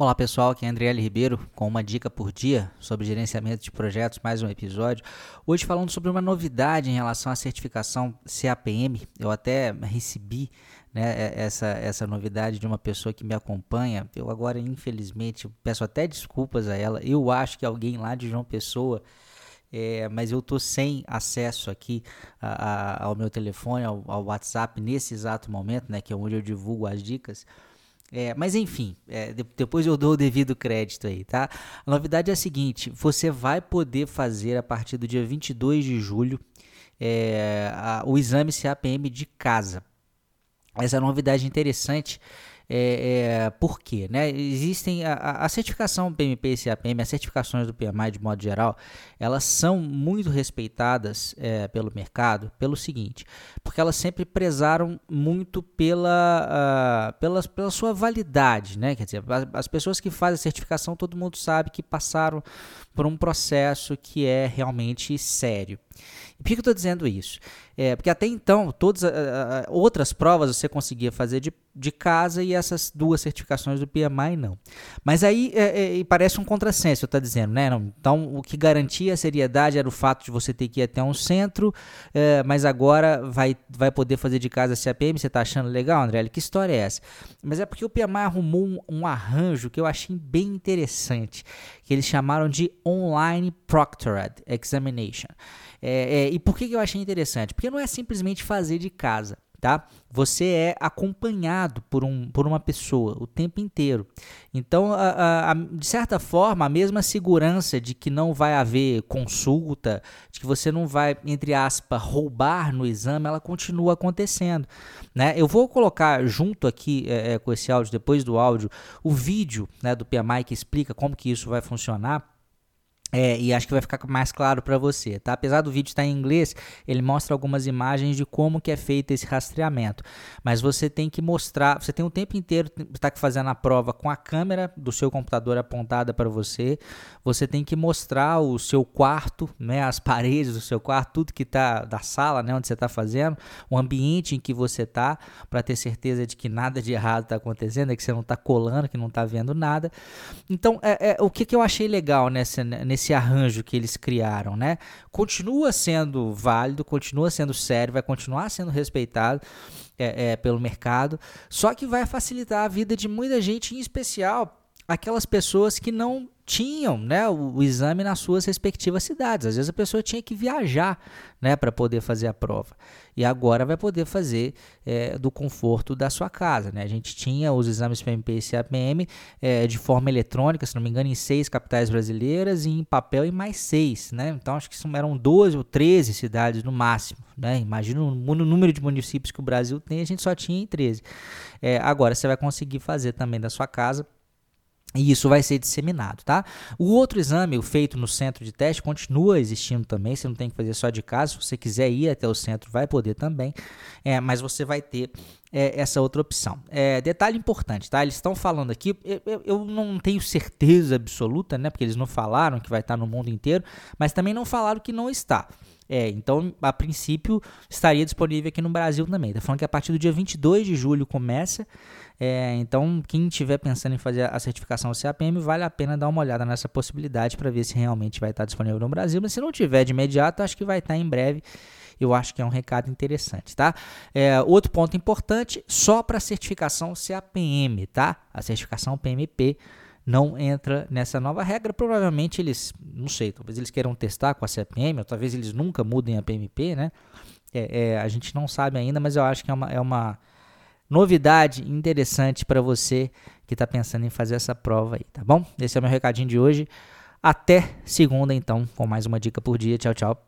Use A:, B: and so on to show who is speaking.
A: Olá pessoal, aqui é Andriele Ribeiro com uma dica por dia sobre gerenciamento de projetos, mais um episódio. Hoje falando sobre uma novidade em relação à certificação CAPM. Eu até recebi né, essa, essa novidade de uma pessoa que me acompanha. Eu agora, infelizmente, peço até desculpas a ela. Eu acho que alguém lá de João Pessoa. É, mas eu tô sem acesso aqui a, a, ao meu telefone, ao, ao WhatsApp nesse exato momento, né, que é onde eu divulgo as dicas. É, mas enfim, é, depois eu dou o devido crédito aí, tá? A novidade é a seguinte: você vai poder fazer a partir do dia 22 de julho é, a, o exame CAPM de casa. Essa é uma novidade interessante é, é, por quê? Né? Existem a, a, certificação PMP e CAPM, as certificações do PMI de modo geral, elas são muito respeitadas é, pelo mercado pelo seguinte, porque elas sempre prezaram muito pela, uh, pela, pela sua validade, né? Quer dizer, as, as pessoas que fazem a certificação, todo mundo sabe que passaram por um processo que é realmente sério. E por que eu estou dizendo isso? É, porque até então, todas uh, outras provas você conseguia fazer de, de casa e essas duas certificações do PMI não. Mas aí é, é, parece um contrassenso, eu estou dizendo, né? Não, então, o que garantia a seriedade era o fato de você ter que ir até um centro, é, mas agora vai, vai poder fazer de casa a CAPM. Você está achando legal, André? Que história é essa? Mas é porque o PMI arrumou um, um arranjo que eu achei bem interessante, que eles chamaram de Online Proctored Examination. É, é, e por que, eu achei interessante? Porque não é simplesmente fazer de casa tá? Você é acompanhado por, um, por uma pessoa o tempo inteiro. Então, a, a, de certa forma, a mesma segurança de que não vai haver consulta, de que você não vai, entre aspas, roubar no exame, ela continua acontecendo. Né? Eu vou colocar junto aqui é, é com esse áudio, depois do áudio, o vídeo né, do PMI que explica como que isso vai funcionar. É, e acho que vai ficar mais claro para você, tá? Apesar do vídeo estar em inglês, ele mostra algumas imagens de como que é feito esse rastreamento. Mas você tem que mostrar, você tem o tempo inteiro está fazendo a prova com a câmera do seu computador apontada para você. Você tem que mostrar o seu quarto, né, as paredes do seu quarto, tudo que está da sala, né, onde você está fazendo, o ambiente em que você está, para ter certeza de que nada de errado está acontecendo, é que você não está colando, que não está vendo nada. Então, é, é, o que, que eu achei legal nessa, nesse esse arranjo que eles criaram, né? Continua sendo válido, continua sendo sério, vai continuar sendo respeitado é, é, pelo mercado, só que vai facilitar a vida de muita gente, em especial aquelas pessoas que não tinham né, o, o, exame nas suas respectivas cidades. Às vezes a pessoa tinha que viajar né, para poder fazer a prova. E agora vai poder fazer é, do conforto da sua casa. Né? A gente tinha os exames PMP e CAPM é, de forma eletrônica, se não me engano, em seis capitais brasileiras e em papel em mais seis. Né? Então acho que eram 12 ou 13 cidades no máximo. Né? Imagina o número de municípios que o Brasil tem, a gente só tinha em 13. É, agora você vai conseguir fazer também da sua casa e isso vai ser disseminado, tá? O outro exame, feito no centro de teste, continua existindo também. Você não tem que fazer só de casa. Se você quiser ir até o centro, vai poder também. É, mas você vai ter é, essa outra opção. É, detalhe importante, tá? Eles estão falando aqui, eu, eu, não tenho certeza absoluta, né? Porque eles não falaram que vai estar no mundo inteiro, mas também não falaram que não está. É, então, a princípio, estaria disponível aqui no Brasil também. Tá falando que a partir do dia 22 de julho começa. É, então, quem estiver pensando em fazer a certificação CAPM, vale a pena dar uma olhada nessa possibilidade para ver se realmente vai estar disponível no Brasil. Mas se não tiver de imediato, acho que vai estar em breve. Eu acho que é um recado interessante, tá? É, outro ponto importante, só para certificação CAPM, tá? A certificação PMP não entra nessa nova regra. Provavelmente eles, não sei, talvez eles queiram testar com a CPM, ou talvez eles nunca mudem a PMP, né? É, é, a gente não sabe ainda, mas eu acho que é uma, é uma novidade interessante para você que está pensando em fazer essa prova aí, tá bom? Esse é o meu recadinho de hoje. Até segunda, então, com mais uma dica por dia. Tchau, tchau.